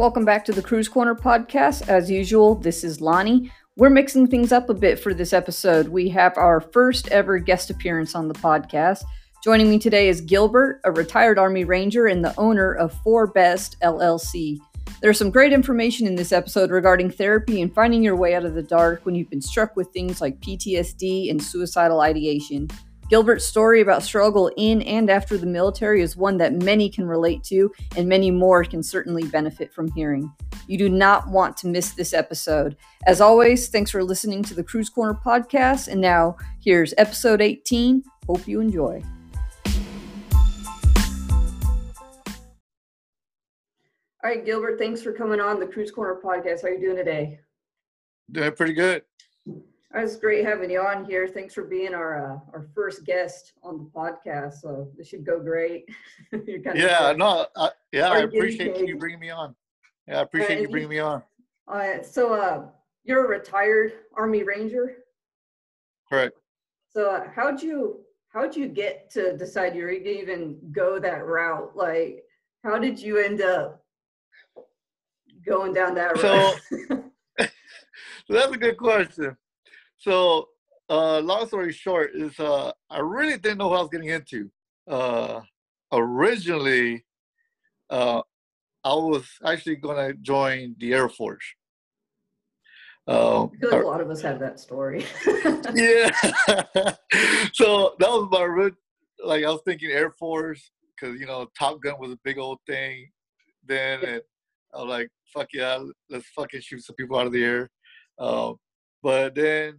Welcome back to the Cruise Corner podcast. As usual, this is Lonnie. We're mixing things up a bit for this episode. We have our first ever guest appearance on the podcast. Joining me today is Gilbert, a retired Army Ranger and the owner of Four Best LLC. There's some great information in this episode regarding therapy and finding your way out of the dark when you've been struck with things like PTSD and suicidal ideation. Gilbert's story about struggle in and after the military is one that many can relate to, and many more can certainly benefit from hearing. You do not want to miss this episode. As always, thanks for listening to the Cruise Corner podcast. And now, here's episode 18. Hope you enjoy. All right, Gilbert, thanks for coming on the Cruise Corner podcast. How are you doing today? Doing pretty good. It's great having you on here. Thanks for being our uh, our first guest on the podcast. So this should go great. yeah, no, I, yeah, I appreciate you bringing me on. Yeah, I appreciate uh, you bringing me on. Uh, so, uh, you're a retired Army Ranger. Correct. So, uh, how'd you how'd you get to decide you're gonna even go that route? Like, how did you end up going down that route? So, so that's a good question. So, uh, long story short, is uh, I really didn't know what I was getting into. Uh, originally, uh, I was actually going to join the Air Force. Uh, I feel like a lot of us have that story. yeah. so that was my like I was thinking Air Force because you know Top Gun was a big old thing then, and I was like, "Fuck yeah, let's fucking shoot some people out of the air." Uh, but then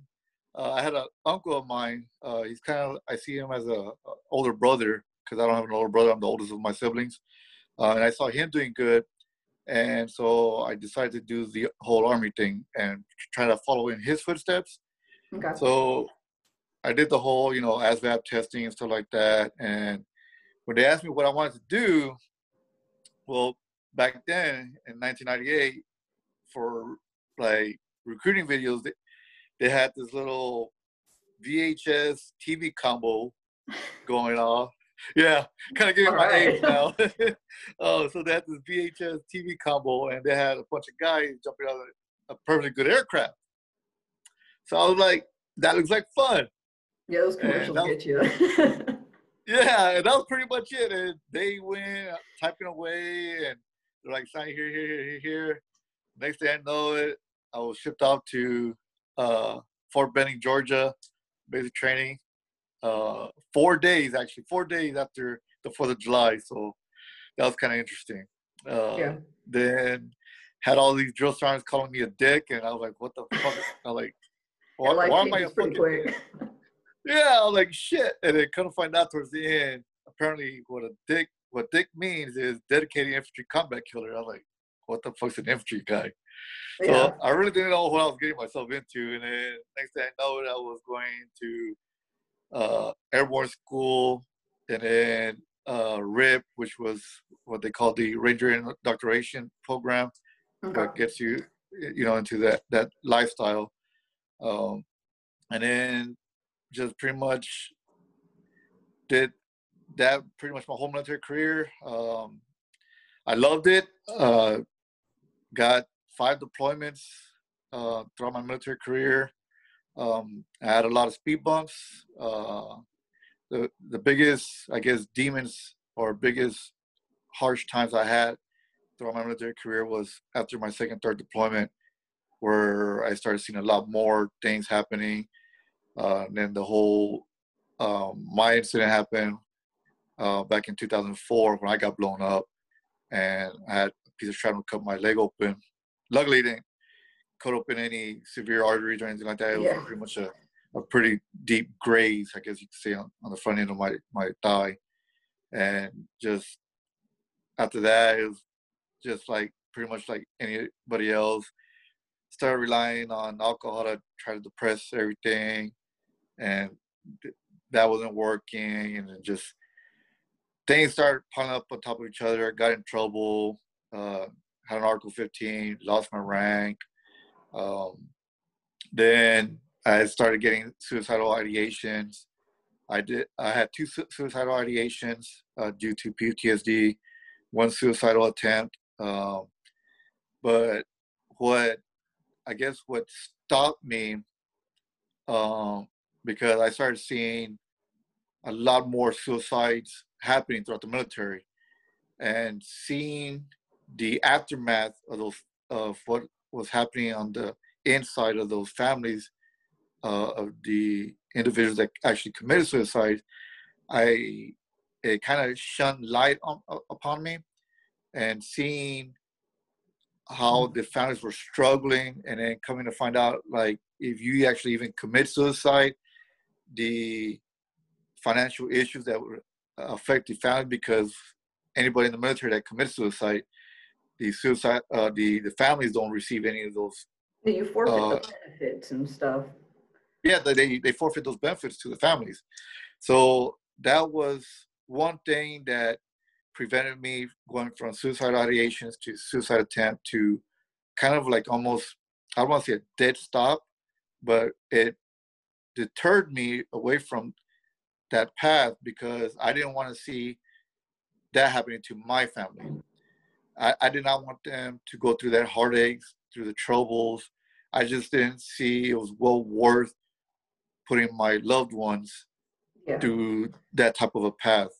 uh, I had an uncle of mine. Uh, he's kind of I see him as a, a older brother because I don't have an older brother. I'm the oldest of my siblings, uh, and I saw him doing good, and so I decided to do the whole army thing and try to follow in his footsteps. Okay. So I did the whole you know ASVAB testing and stuff like that, and when they asked me what I wanted to do, well, back then in 1998, for like recruiting videos, they had this little VHS TV combo going off. Yeah, kind of giving my right. age now. oh, so they had this VHS TV combo, and they had a bunch of guys jumping out of a perfectly good aircraft. So I was like, that looks like fun. Yeah, those commercials was, get you. yeah, and that was pretty much it. And they went typing away, and they're like, sign here, here, here, here. Next thing I know it, I was shipped off to uh, Fort Benning, Georgia, basic training. Uh, four days actually, four days after the Fourth of July. So that was kind of interesting. Uh, yeah. Then had all these drill sergeants calling me a dick, and I was like, "What the fuck?" I was like, "Why, why am I a fucking?" Quick. Yeah, I was like, "Shit!" And then couldn't find out towards the end. Apparently, what a dick, what dick means is dedicated infantry combat killer. I was like, "What the fuck's an infantry guy?" So yeah. I really didn't know what I was getting myself into. And then next thing I know I was going to uh, airborne school and then uh, RIP, which was what they call the Ranger Indoctrination Program, okay. that gets you, you know, into that that lifestyle. Um, and then just pretty much did that pretty much my whole military career. Um, I loved it. Uh, got five deployments uh, throughout my military career. Um, I had a lot of speed bumps. Uh, the the biggest, I guess, demons or biggest harsh times I had throughout my military career was after my second, third deployment, where I started seeing a lot more things happening. Uh, and then the whole um, my incident happened uh, back in 2004 when I got blown up, and I had a piece of shrapnel cut my leg open luckily it didn't cut open any severe arteries or anything like that. It yeah. was pretty much a, a pretty deep graze, I guess you could say, on, on the front end of my, my thigh. And just after that, it was just like pretty much like anybody else. Started relying on alcohol to try to depress everything. And that wasn't working. And just things started piling up on top of each other. Got in trouble. Uh, had an Article 15, lost my rank. Um, then I started getting suicidal ideations. I did. I had two suicidal ideations uh, due to PTSD, one suicidal attempt. Um, But what I guess what stopped me, um, because I started seeing a lot more suicides happening throughout the military, and seeing the aftermath of those of what was happening on the inside of those families uh, of the individuals that actually committed suicide, I it kind of shone light on, upon me, and seeing how mm. the families were struggling, and then coming to find out like if you actually even commit suicide, the financial issues that would affect the family because anybody in the military that commits suicide, the suicide, uh, the the families don't receive any of those. You forfeit uh, the benefits and stuff. Yeah, they they forfeit those benefits to the families. So that was one thing that prevented me going from suicide ideations to suicide attempt to kind of like almost I don't want to say a dead stop, but it deterred me away from that path because I didn't want to see that happening to my family. I, I did not want them to go through that heartaches, through the troubles. I just didn't see it was well worth putting my loved ones yeah. through that type of a path.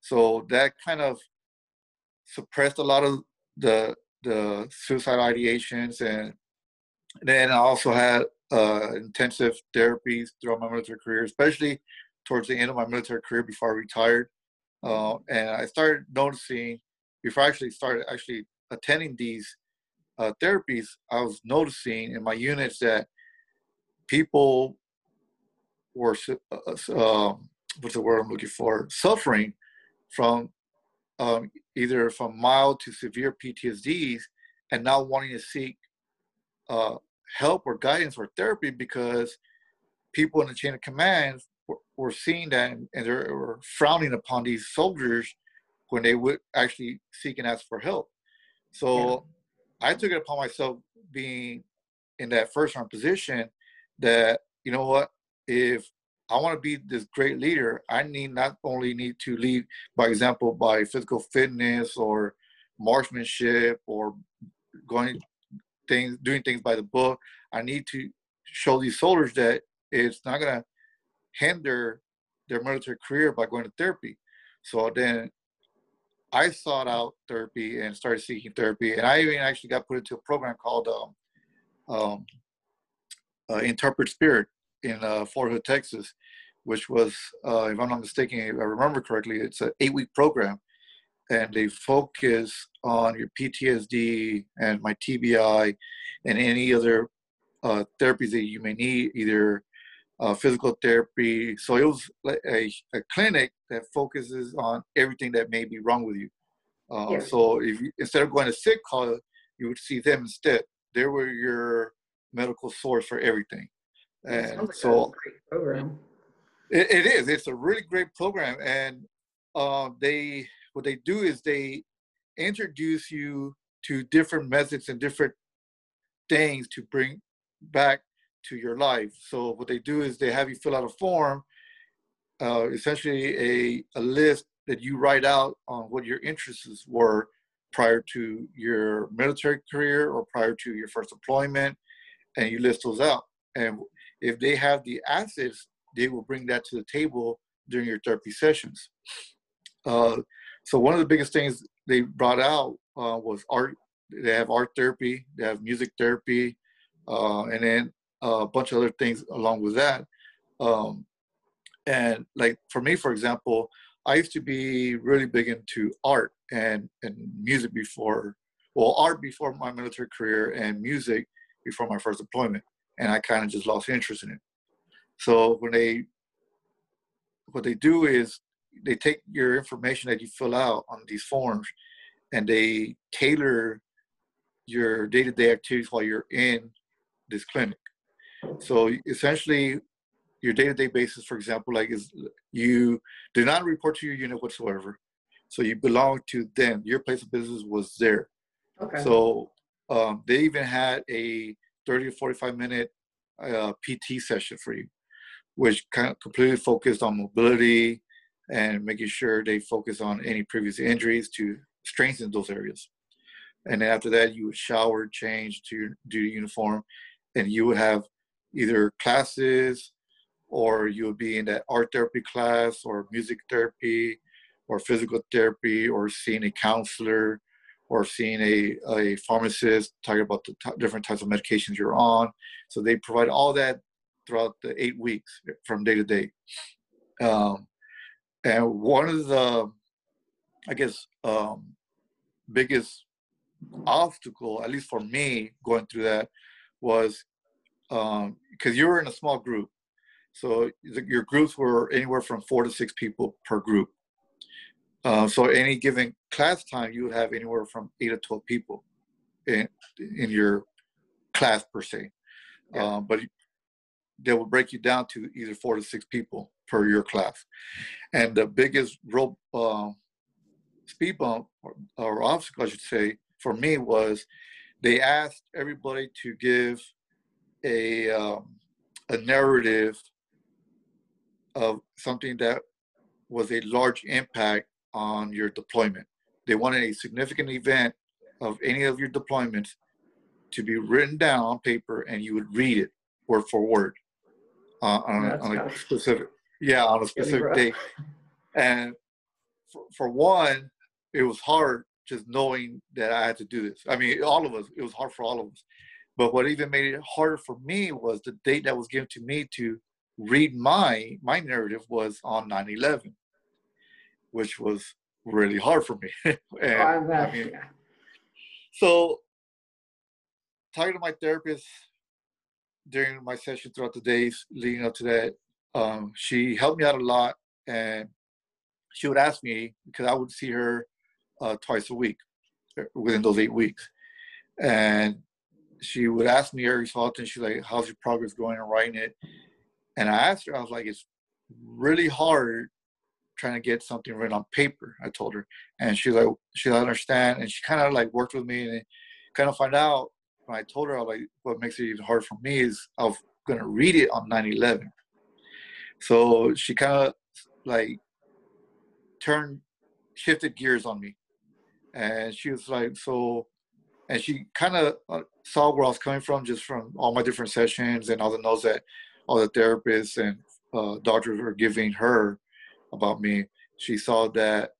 So that kind of suppressed a lot of the the suicide ideations, and then I also had uh, intensive therapies throughout my military career, especially towards the end of my military career before I retired. Uh, and I started noticing before I actually started actually attending these uh, therapies, I was noticing in my units that people were uh, uh, what's the word I'm looking for? Suffering from um, either from mild to severe PTSDs and not wanting to seek uh, help or guidance or therapy because people in the chain of command were, were seeing that and, and they were frowning upon these soldiers when they would actually seek and ask for help. So yeah. I took it upon myself being in that first round position that, you know what, if I want to be this great leader, I need not only need to lead by example by physical fitness or marksmanship or going things doing things by the book. I need to show these soldiers that it's not gonna hinder their military career by going to therapy. So then I sought out therapy and started seeking therapy, and I even actually got put into a program called um, um, uh, Intrepid Spirit in uh, Fort Hood, Texas, which was, uh, if I'm not mistaken, if I remember correctly, it's an eight-week program, and they focus on your PTSD and my TBI and any other uh, therapies that you may need, either uh, physical therapy. So it was like a, a clinic that focuses on everything that may be wrong with you. Uh, yeah. So if you, instead of going to sick call, you would see them instead. They were your medical source for everything. And like so program. It, it is. It's a really great program, and uh, they what they do is they introduce you to different methods and different things to bring back to your life. So what they do is they have you fill out a form, uh, essentially a, a list that you write out on what your interests were prior to your military career or prior to your first deployment, and you list those out. And if they have the assets, they will bring that to the table during your therapy sessions. Uh, so one of the biggest things they brought out uh, was art. They have art therapy, they have music therapy, uh, and then a bunch of other things along with that. Um, and like for me, for example, I used to be really big into art and, and music before, well, art before my military career and music before my first deployment and I kind of just lost interest in it. So when they, what they do is they take your information that you fill out on these forms, and they tailor your day-to-day activities while you're in this clinic. So essentially, your day-to-day basis, for example, like is you do not report to your unit whatsoever. So you belong to them. Your place of business was there. Okay. So um, they even had a 30 to 45 minute uh, PT session for you, which kind of completely focused on mobility and making sure they focus on any previous injuries to strengthen those areas. and then after that you would shower, change to your duty uniform, and you would have either classes or you'll be in that art therapy class or music therapy or physical therapy or seeing a counselor or seeing a, a pharmacist talking about the t- different types of medications you're on. So they provide all that throughout the eight weeks from day to day. Um, and one of the, I guess, um, biggest obstacle, at least for me going through that, was because um, you were in a small group. So the, your groups were anywhere from four to six people per group. Uh, so any given class time, you would have anywhere from eight to 12 people in, in your class per se. Yeah. Um, but they will break you down to either four to six people per your class. And the biggest rope, uh, speed bump or, or obstacle, I should say, for me was they asked everybody to give a um, a narrative of something that was a large impact on your deployment. They wanted a significant event of any of your deployments to be written down on paper and you would read it word for word uh, on, on, a specific yeah on a specific day and for, for one it was hard just knowing that i had to do this. I mean all of us it was hard for all of us but what even made it harder for me was the date that was given to me to read my my narrative was on 9-11 which was really hard for me. And, oh, I mean, so talking to my therapist during my session throughout the days leading up to that um, she helped me out a lot and she would ask me because i would see her uh, twice a week uh, within those eight weeks. And she would ask me every so often she's like how's your progress going in writing it and I asked her, I was like, it's really hard trying to get something written on paper. I told her, and she's like, she doesn't understand, and she kind of like worked with me and kind of find out. When I told her, I was like, what makes it even hard for me is I was gonna read it on 9/11. So she kind of like turned, shifted gears on me, and she was like, so, and she kind of uh, saw where I was coming from, just from all my different sessions and all the notes that all the therapists and uh, doctors were giving her about me, she saw that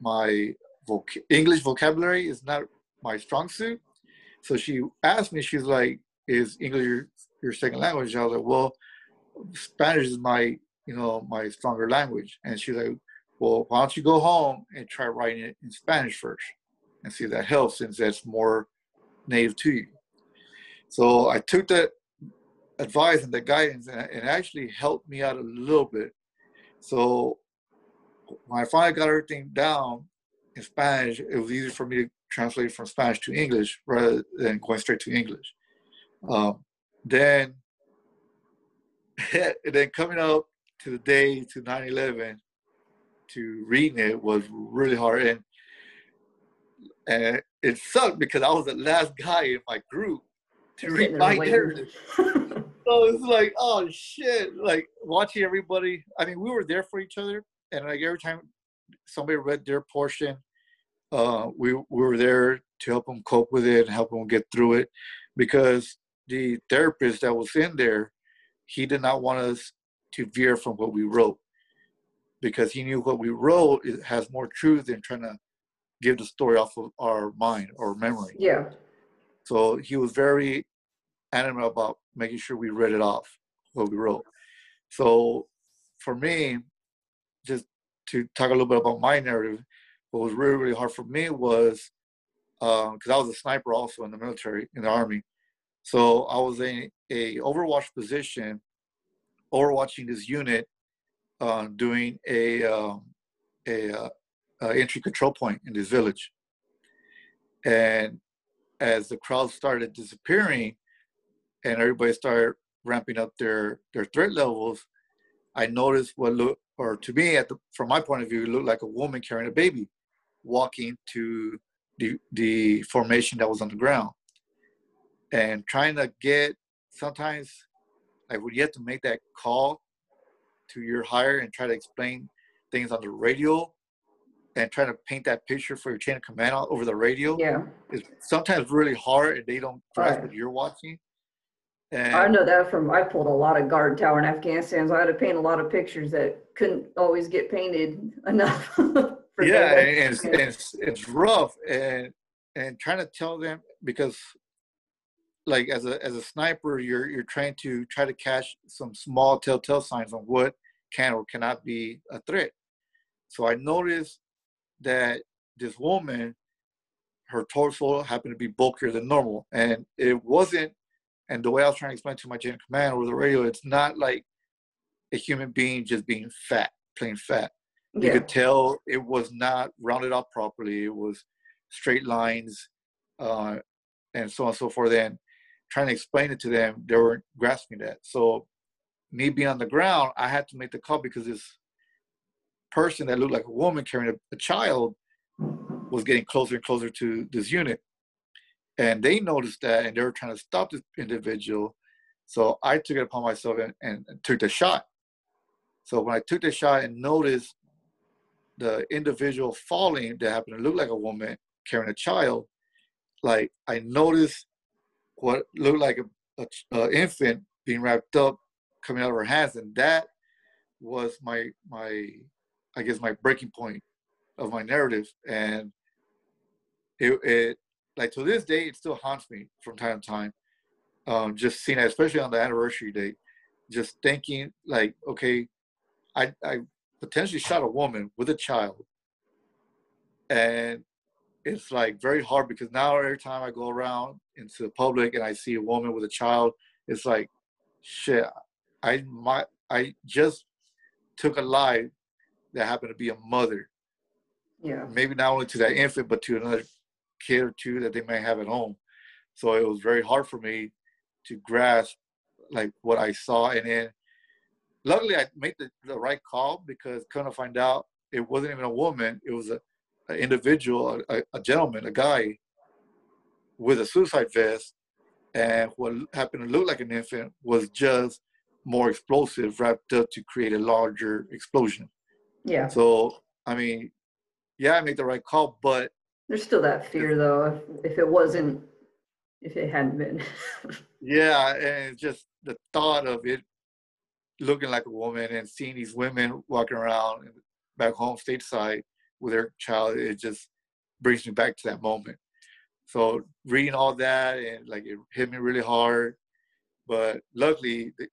my voc- English vocabulary is not my strong suit. So she asked me, she's like, "Is English your, your second language?" I was like, "Well, Spanish is my, you know, my stronger language." And she's like, "Well, why don't you go home and try writing it in Spanish first, and see that helps, since that's more native to you." So I took that advice and the guidance and it actually helped me out a little bit. So when I finally got everything down in Spanish, it was easier for me to translate from Spanish to English rather than going straight to English. Um, then, then coming up to the day to 9/11 to reading it was really hard, and and it sucked because I was the last guy in my group to read my narrative. so it's like, oh shit! Like watching everybody. I mean, we were there for each other, and like every time somebody read their portion, uh, we, we were there to help them cope with it and help them get through it, because the therapist that was in there, he did not want us to veer from what we wrote, because he knew what we wrote has more truth than trying to give the story off of our mind or memory. Yeah. So he was very adamant about making sure we read it off what we wrote. So for me, just to talk a little bit about my narrative, what was really, really hard for me was because um, I was a sniper also in the military, in the army. So I was in a overwatch position, overwatching this unit, uh, doing a, um, a, uh, a entry control point in this village. And as the crowd started disappearing, and everybody started ramping up their their threat levels, I noticed what looked, or to me, at the, from my point of view, looked like a woman carrying a baby, walking to the the formation that was on the ground, and trying to get. Sometimes, when you have to make that call to your higher and try to explain things on the radio, and trying to paint that picture for your chain of command over the radio yeah. is sometimes really hard and they don't grasp Right. what you're watching. And I know that from I pulled a lot of guard tower in Afghanistan, so I had to paint a lot of pictures that couldn't always get painted enough. for yeah, and, it's, and it's it's rough and and trying to tell them because like as a as a sniper you're you're trying to try to catch some small telltale signs on what can or cannot be a threat. So I noticed that this woman, her torso happened to be bulkier than normal, and it wasn't. And the way I was trying to explain to my chain of command over the radio, it's not like a human being just being fat, plain fat you yeah, could tell it was not rounded up properly. It was straight lines, uh, and so on and so forth. And trying to explain it to them, they weren't grasping that. So, me being on the ground, I had to make the call because this person that looked like a woman carrying a, a child was getting closer and closer to this unit. And they noticed that and they were trying to stop this individual. So I took it upon myself and, and, took the shot. So when I took the shot and noticed the individual falling that happened to look like a woman carrying a child, like I noticed what looked like a, a infant being wrapped up coming out of her hands, and that was my my I guess my breaking point of my narrative, and it, it like to this day it still haunts me from time to time. Um, just seeing it, especially on the anniversary date, just thinking like, okay, I I potentially shot a woman with a child, and it's like very hard because now every time I go around into the public and I see a woman with a child, it's like, shit, I might I just took a life that happened to be a mother. Yeah, maybe not only to that infant but to another kid or two that they may have at home. So it was very hard for me to grasp like what i saw. And then luckily i made the, the right call because kind of find out it wasn't even a woman. It was a an individual a, a gentleman a guy with a suicide vest. And what happened to look like an infant was just more explosive wrapped up to create a larger explosion yeah. so i mean yeah i made the right call but There's still that fear though, if, if it wasn't, if it hadn't been. Yeah, and just the thought of it looking like a woman and seeing these women walking around back home stateside with their child, it just brings me back to that moment. So reading all that and like it hit me really hard, but luckily, the,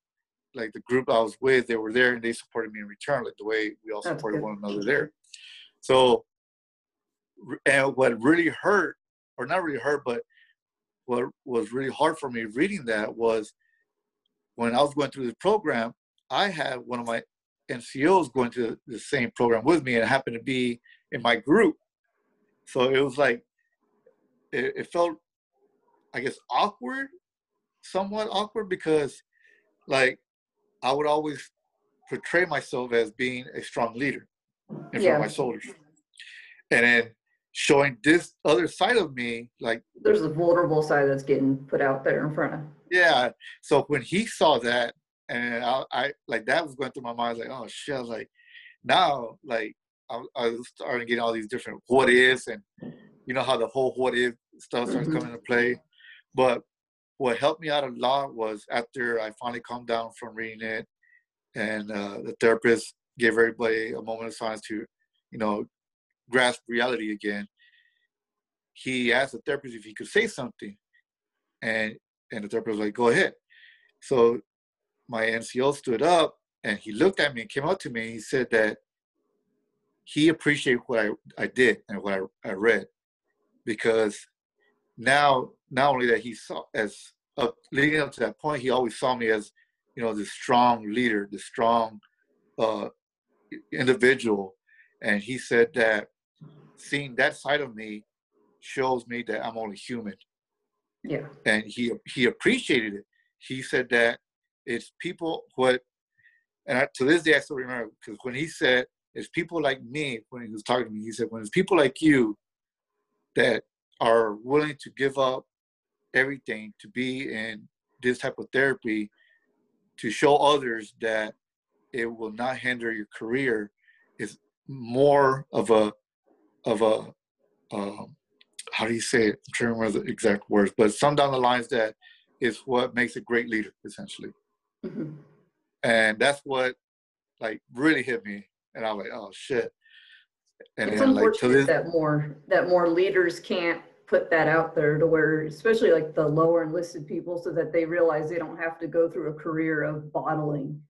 like the group I was with, they were there and they supported me in return, like the way we all supported one another there. So, and what really hurt, or not really hurt, but what was really hard for me reading that was when I was going through the program, I had one of my NCOs going to the same program with me and happened to be in my group. So it was like, it, it felt, I guess, awkward, somewhat awkward because like I would always portray myself as being a strong leader in front Yeah. of my soldiers. And then showing this other side of me, like There's a vulnerable side that's getting put out there in front of. yeah. So when he saw that, and I, I like that was going through my mind, like, oh shit, I was like, now, like, I, I was starting getting all these different what ifs, and you know how the whole what if stuff starts Mhm. coming into play. But what helped me out a lot was after I finally calmed down from reading it, and uh, the therapist gave everybody a moment of silence to, you know, grasp reality again. He asked the therapist if he could say something, and and the therapist was like, "Go ahead." So my NCO stood up and he looked at me and came up to me. And he said that he appreciated what I, I did and what I, I read because now not only that he saw as up leading up to that point, he always saw me as you know the strong leader, the strong uh, individual, and he said that seeing that side of me shows me that I'm only human Yeah. and he he appreciated it. He said that it's people what, and I, to this day I still remember because when he said it's people like me when he was talking to me, he said when it's people like you that are willing to give up everything to be in this type of therapy to show others that it will not hinder your career is more of a of a um, how do you say it? I'm trying to remember the exact words, but some down the lines that is what makes a great leader, essentially. Mm-hmm. And that's what like really hit me, and I was like, oh shit. And it's then, unfortunate like, this, that more that more leaders can't put that out there to where, especially like the lower enlisted people, so that they realize they don't have to go through a career of bottling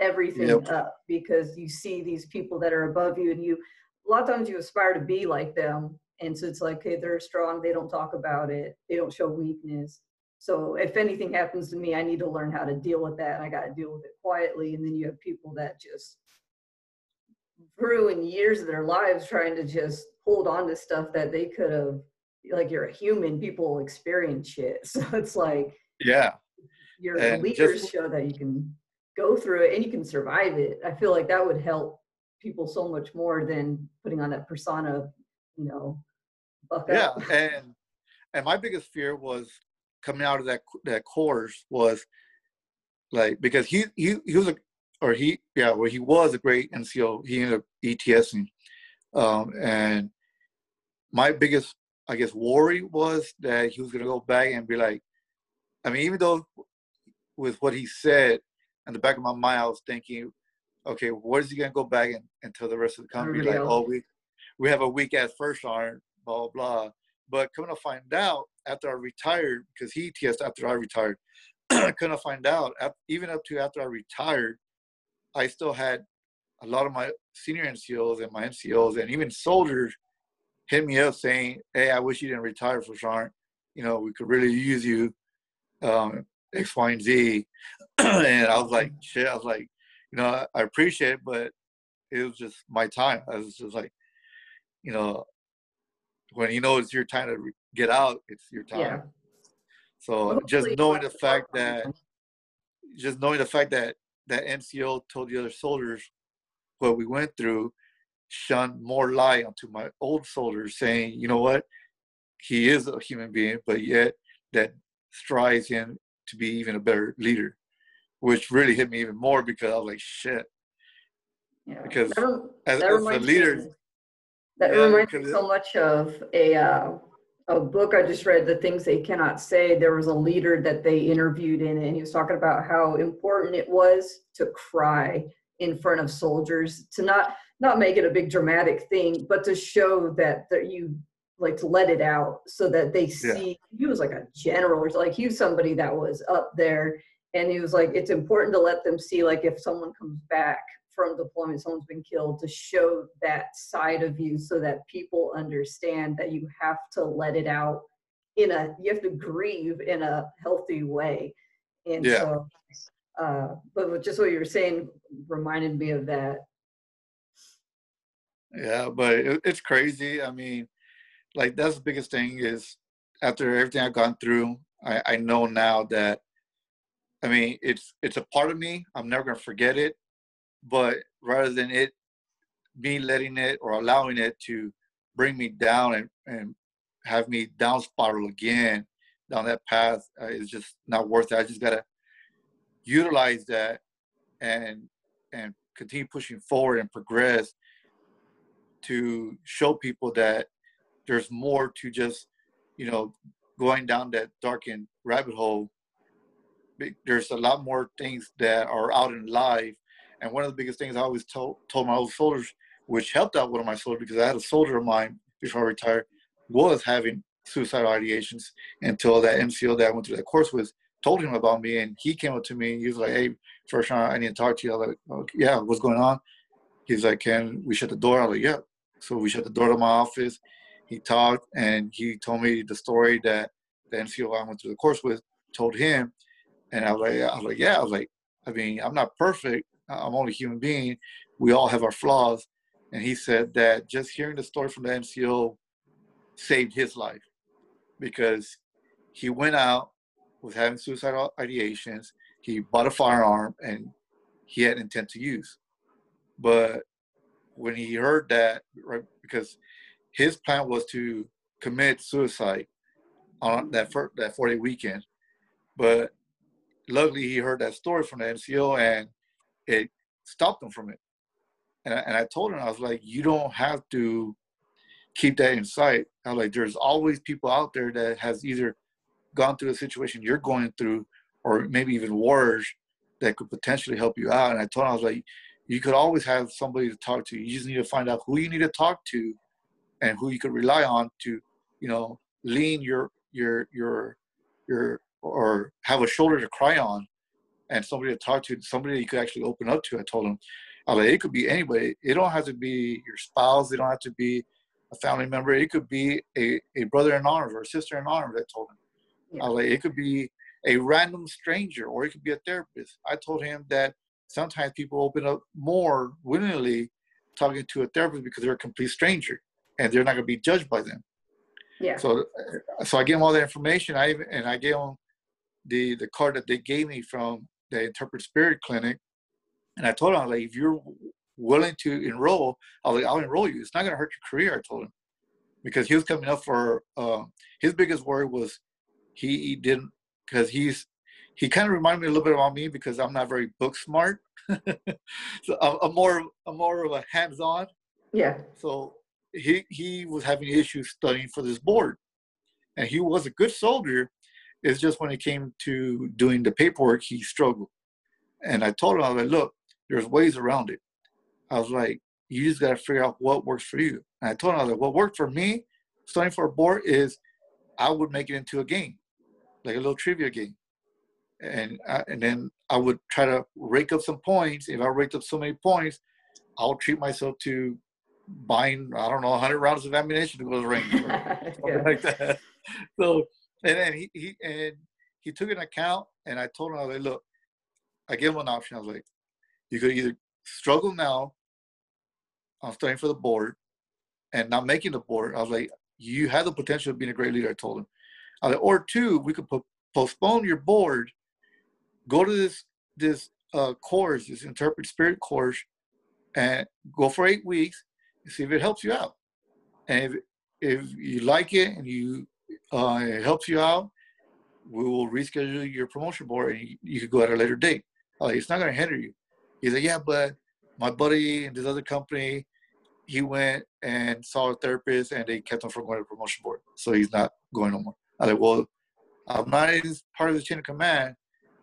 everything yep. up because you see these people that are above you and you a lot of times you aspire to be like them. And so it's like okay they're strong they don't talk about it they don't show weakness. So if anything happens to me i need to learn how to deal with that and i got to deal with it quietly. And then you have people that just ruin years of their lives trying to just hold on to stuff that they could have like you're a human people experience shit. So it's like yeah. your and leaders just, show that you can go through it and you can survive it. I feel like that would help people so much more than putting on that persona you know yeah up. and and my biggest fear was coming out of that that course was like because he he he was a or he yeah well he was a great NCO he ended up ETSing um and my biggest I guess worry was that he was gonna go back and be like I mean even though with what he said in the back of my mind, I was thinking, okay, what is he gonna go back and, and tell the rest of the company like, oh, else. oh, we we have a weak ass first sergeant, blah blah. But coming to find out after I retired, because he ETS after I retired, couldn't find out even up to after I retired, I still had a lot of my senior NCOs and my NCOs and even soldiers hit me up saying, "Hey, I wish you didn't retire for sergeant. You know, we could really use you." Um, X, Y, and Z. and I was like, shit, I was like, you know, I, appreciate it, but it was just my time. I was just like, you know, when you know it's your time to get out, it's your time. Yeah. So just knowing the fact that, just knowing the fact that that NCO told the other soldiers what we went through, shone more light onto my old soldiers, saying, you know what, he is a human being, but yet that strives him to be even a better leader, which really hit me even more because I was like, shit. Yeah. Because that, as, that as a leader, me, that yeah, reminds me so much of a uh, a book I just read, "The Things They Cannot Say." There was a leader that they interviewed in, and he was talking about how important it was to cry in front of soldiers, to not not make it a big dramatic thing, but to show that that you like to let it out so that they see yeah. he was like a general or like he was somebody that was up there and he was like it's important to let them see like if someone comes back from deployment someone's been killed to show that side of you so that people understand that you have to let it out in a you have to grieve in a healthy way and yeah. so uh but just what you were saying reminded me of that yeah but it, it's crazy i mean like that's the biggest thing is after everything I've gone through, I, I know now that I mean it's it's a part of me. I'm never gonna forget it. But rather than it me letting it or allowing it to bring me down and, and have me down spiral again down that path uh, is just not worth it. I just gotta utilize that and and continue pushing forward and progress to show people that there's more to just you know going down that darkened rabbit hole. There's a lot more things that are out in life. And one of the biggest things i always told, told my old soldiers which helped out one of my soldiers because i had a soldier of mine before i retired was having suicidal ideations until that nco that i went through that course with told him about me. And he came up to me and he was like hey first i need to talk to you. I was like oh, yeah what's going on? He's like can we shut the door? I was like yeah so we shut the door to my office he talked and he told me the story that the NCO I went through the course with told him. And I was like, I was like, yeah, I was like, I mean, I'm not perfect. I'm only a human being. We all have our flaws. And he said that just hearing the story from the NCO saved his life because he went out was having suicidal ideations. He bought a firearm and he had intent to use. But when he heard that, right, because his plan was to commit suicide on that first, that 40 weekend. But luckily, he heard that story from the NCO and it stopped him from it. And I, and I told him, I was like, you don't have to keep that in sight. I'm like, there's always people out there that has either gone through a situation you're going through, or maybe even worse, that could potentially help you out. And I told him, I was like, you could always have somebody to talk to. You just need to find out who you need to talk to, and who you could rely on to, you know, lean your your your your or have a shoulder to cry on, and somebody to talk to, somebody you could actually open up to. I told him, I like, it could be anybody. It don't have to be your spouse. It don't have to be a family member. It could be a, a brother in arms or a sister in arms. I told him. Yeah. I like, it could be a random stranger or it could be a therapist. I told him that sometimes people open up more willingly talking to a therapist because they're a complete stranger and they're not going to be judged by them. Yeah. So, so I gave him all the information. I even, and I gave him the the card that they gave me from the Intrepid Spirit Clinic, and I told him like, if you're willing to enroll, I'll like, I'll enroll you. It's not going to hurt your career. I told him because he was coming up for uh, his biggest worry was he, he didn't because he's he kind of reminded me a little bit about me because I'm not very book smart. so I'm, I'm, more I'm more of a hands-on. Yeah. So he he was having issues studying for this board, and he was a good soldier. It's just when it came to doing the paperwork, he struggled. And I told him, I was like, look, there's ways around it. I was like, you just got to figure out what works for you. And I told him, I was like, what worked for me studying for a board is I would make it into a game, like a little trivia game. And, I, and then I would try to rake up some points. If I raked up so many points, I'll treat myself to buying, I don't know, 100 rounds of ammunition to go to the range, yeah. like that. So, and then he, he, and he took an account and I told him, I was like, look, I gave him an option. I was like, you could either struggle now on studying for the board and not making the board. I was like, you have the potential of being a great leader. I told him. I was like, or two, we could po- postpone your board, go to this this uh, course, this Intrepid Spirit course, and go for eight weeks and see if it helps you out. And if, if you like it and you uh, it helps you out, we will reschedule your promotion board and you, you could go at a later date. Like, it's not going to hinder you. He's like, yeah, but my buddy in this other company, he went and saw a therapist and they kept him from going to the promotion board. So he's not going no more. I like, well, I'm not part of the chain of command.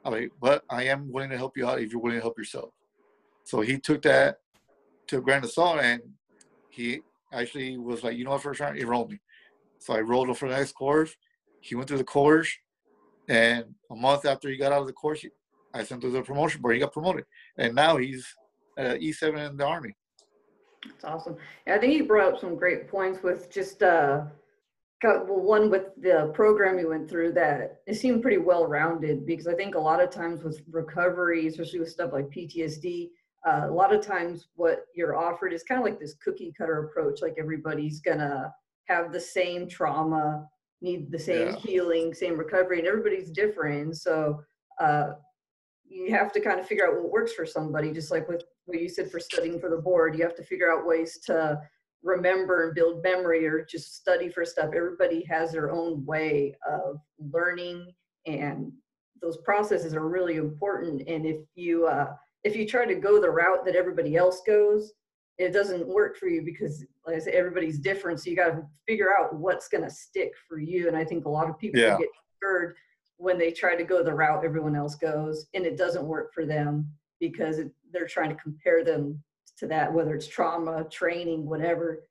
I like, but I am willing to help you out if you're willing to help yourself. So he took that to a grand assault and he actually was like, you know what, first round, enroll me. So I rolled him for the next course. He went through the course, and a month after he got out of the course, I sent him to the promotion board. He got promoted, and now he's uh, E7 in the Army. That's awesome. I think you brought up some great points with just uh, got, well, one with the program you went through that it seemed pretty well rounded because I think a lot of times with recovery, especially with stuff like PTSD, uh, a lot of times what you're offered is kind of like this cookie cutter approach, like everybody's gonna have the same trauma, need the same yeah. healing, same recovery, and everybody's different. So uh, you have to kind of figure out what works for somebody just like with what you said for studying for the board you have to figure out ways to remember and build memory or just study for stuff. Everybody has their own way of learning and those processes are really important. And if you uh, if you try to go the route that everybody else goes it doesn't work for you because like i said everybody's different. So you got to figure out what's going to stick for you. And i think a lot of people yeah. get scared when they try to go the route everyone else goes and it doesn't work for them because it, they're trying to compare them to that whether it's trauma training whatever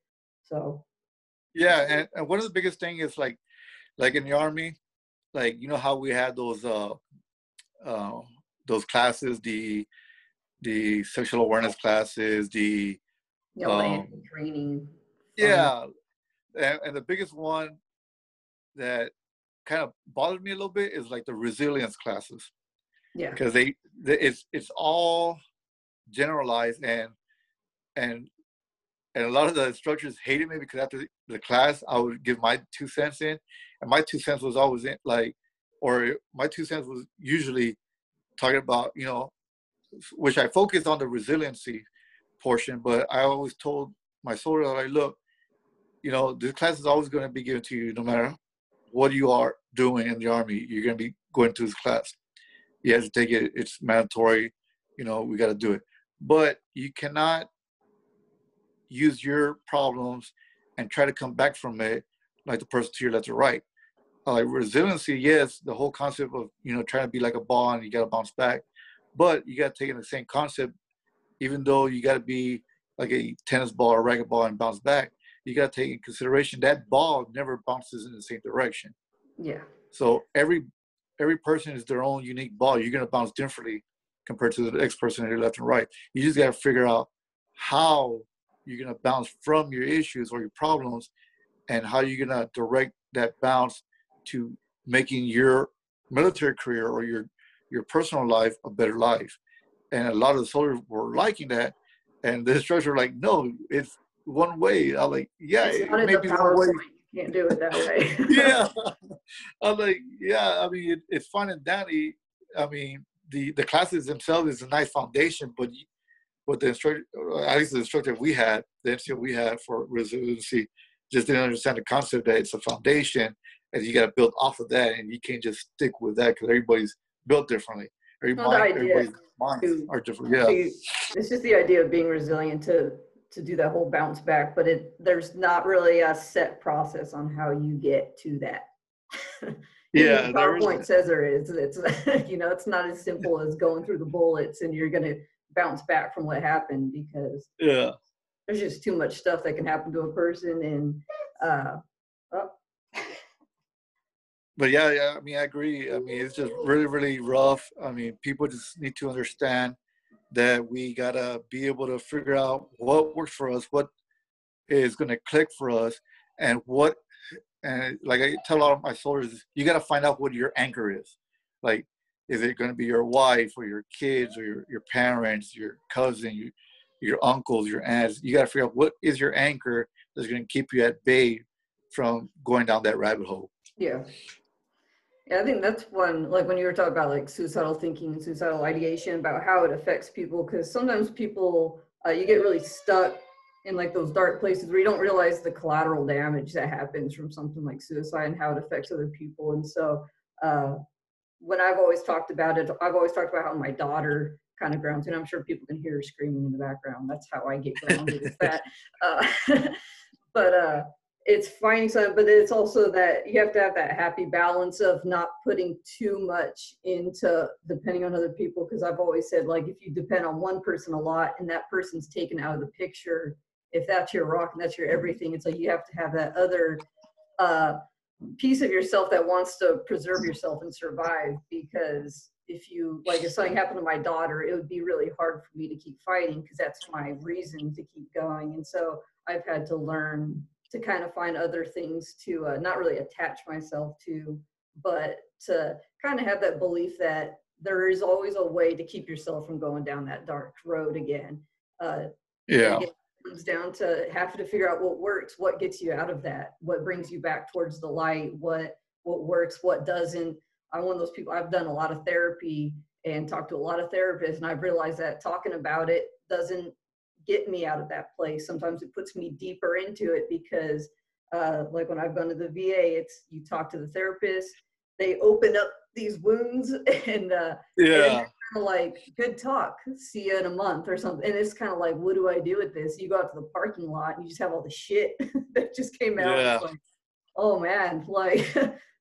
so yeah and, and one of the biggest thing is like like in the army like you know how we had those uh uh those classes the the sexual awareness classes the yeah, um, training yeah and, and the biggest one that kind of bothered me a little bit is like the resilience classes. Yeah. Because they, they, it's it's all generalized and and and a lot of the instructors hated me because after the class I would give my two cents in, and my two cents was always in like, or my two cents was usually talking about you know, which I focused on the resiliency portion, but I always told my soldier like, look, you know, this class is always going to be given to you no matter what you are doing in the army. You're going to be going to this class. You have to take it. It's mandatory. You know, we got to do it. But you cannot use your problems and try to come back from it like the person to your left or right. Uh, like resiliency, yes, the whole concept of you know trying to be like a ball and you got to bounce back, but you got to take in the same concept, even though you got to be like a tennis ball or racket ball and bounce back. You got to take in consideration that ball never bounces in the same direction. Yeah. So every every person is their own unique ball. You're gonna bounce differently compared to the next person to your left and right. You just gotta figure out how you're gonna bounce from your issues or your problems and how you're gonna direct that bounce to making your military career or your your personal life a better life. And a lot of the soldiers were liking that. And the instructors were like, no, it's one way. I'm like, yeah, It's it not may be one way. You can't do it that way. yeah. I'm like, yeah, I mean, it, it's fun and dandy. I mean, the, the classes themselves is a nice foundation, but what the instructor, at least the instructor we had, the NCO we had for resiliency, just didn't understand the concept that it's a foundation and you got to build off of that and you can't just stick with that because everybody's built differently. Every Well, the mind, idea everybody's minds to- are different. Yeah. See, it's just the idea of being resilient to to do that whole bounce back, but it there's not really a set process on how you get to that. Yeah, PowerPoint says there is. It's you know, it's not as simple as going through the bullets and you're gonna bounce back from what happened because Yeah. there's just too much stuff that can happen to a person and uh oh, but yeah, yeah, I mean, I agree. I mean, it's just really, really rough. I mean, people just need to understand that we gotta be able to figure out what works for us, what is gonna click for us, and what. And like I tell a lot of my soldiers, you gotta find out what your anchor is. Like, is it gonna be your wife or your kids or your, your parents, your cousin, your your uncles, your aunts? You gotta figure out what is your anchor that's gonna keep you at bay from going down that rabbit hole. Yeah. Yeah, I think that's one, like when you were talking about like suicidal thinking and suicidal ideation, about how it affects people, because sometimes people, uh, you get really stuck in like those dark places where you don't realize the collateral damage that happens from something like suicide and how it affects other people. And so, uh, when I've always talked about it, I've always talked about how my daughter kind of grounds, and I'm sure people can hear her screaming in the background. That's how I get grounded with that. Uh, but uh, it's finding some, but it's also that you have to have that happy balance of not putting too much into depending on other people. Because I've always said, like, if you depend on one person a lot and that person's taken out of the picture, if that's your rock and that's your everything, it's like you have to have that other uh, piece of yourself that wants to preserve yourself and survive. Because if you, like, if something happened to my daughter, it would be really hard for me to keep fighting because that's my reason to keep going. And so I've had to learn to kind of find other things to uh, not really attach myself to, but to kind of have that belief that there is always a way to keep yourself from going down that dark road again. Uh, Yeah. Comes down to having to figure out what works, what gets you out of that, what brings you back towards the light, what what works, what doesn't. I'm one of those people. I've done a lot of therapy and talked to a lot of therapists, and I've realized that talking about it doesn't get me out of that place. Sometimes it puts me deeper into it because, uh, like when I've gone to the VA, it's you talk to the therapist, they open up these wounds, and uh, Yeah. Kind of like good talk see you in a month or something and it's kind of like what do i do with this you go out to the parking lot and you just have all the shit that just came out Yeah. Like, oh man like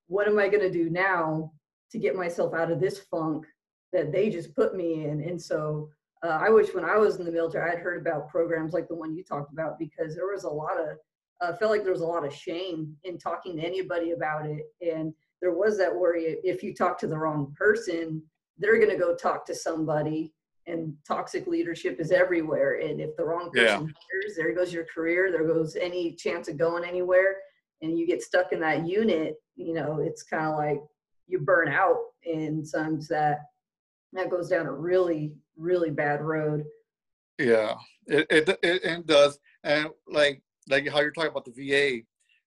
what am i going to do now to get myself out of this funk that they just put me in and so uh, i wish when i was in the military i'd heard about programs like the one you talked about because there was a lot of uh, felt like there was a lot of shame in talking to anybody about it and there was that worry if you talk to the wrong person they're going to go talk to somebody and toxic leadership is everywhere and if the wrong Yeah. person hears there goes your career there goes any chance of going anywhere and you get stuck in that unit you know it's kind of like you burn out and sometimes that that goes down a really really bad road Yeah, it, it it it does, and like like how you're talking about the VA,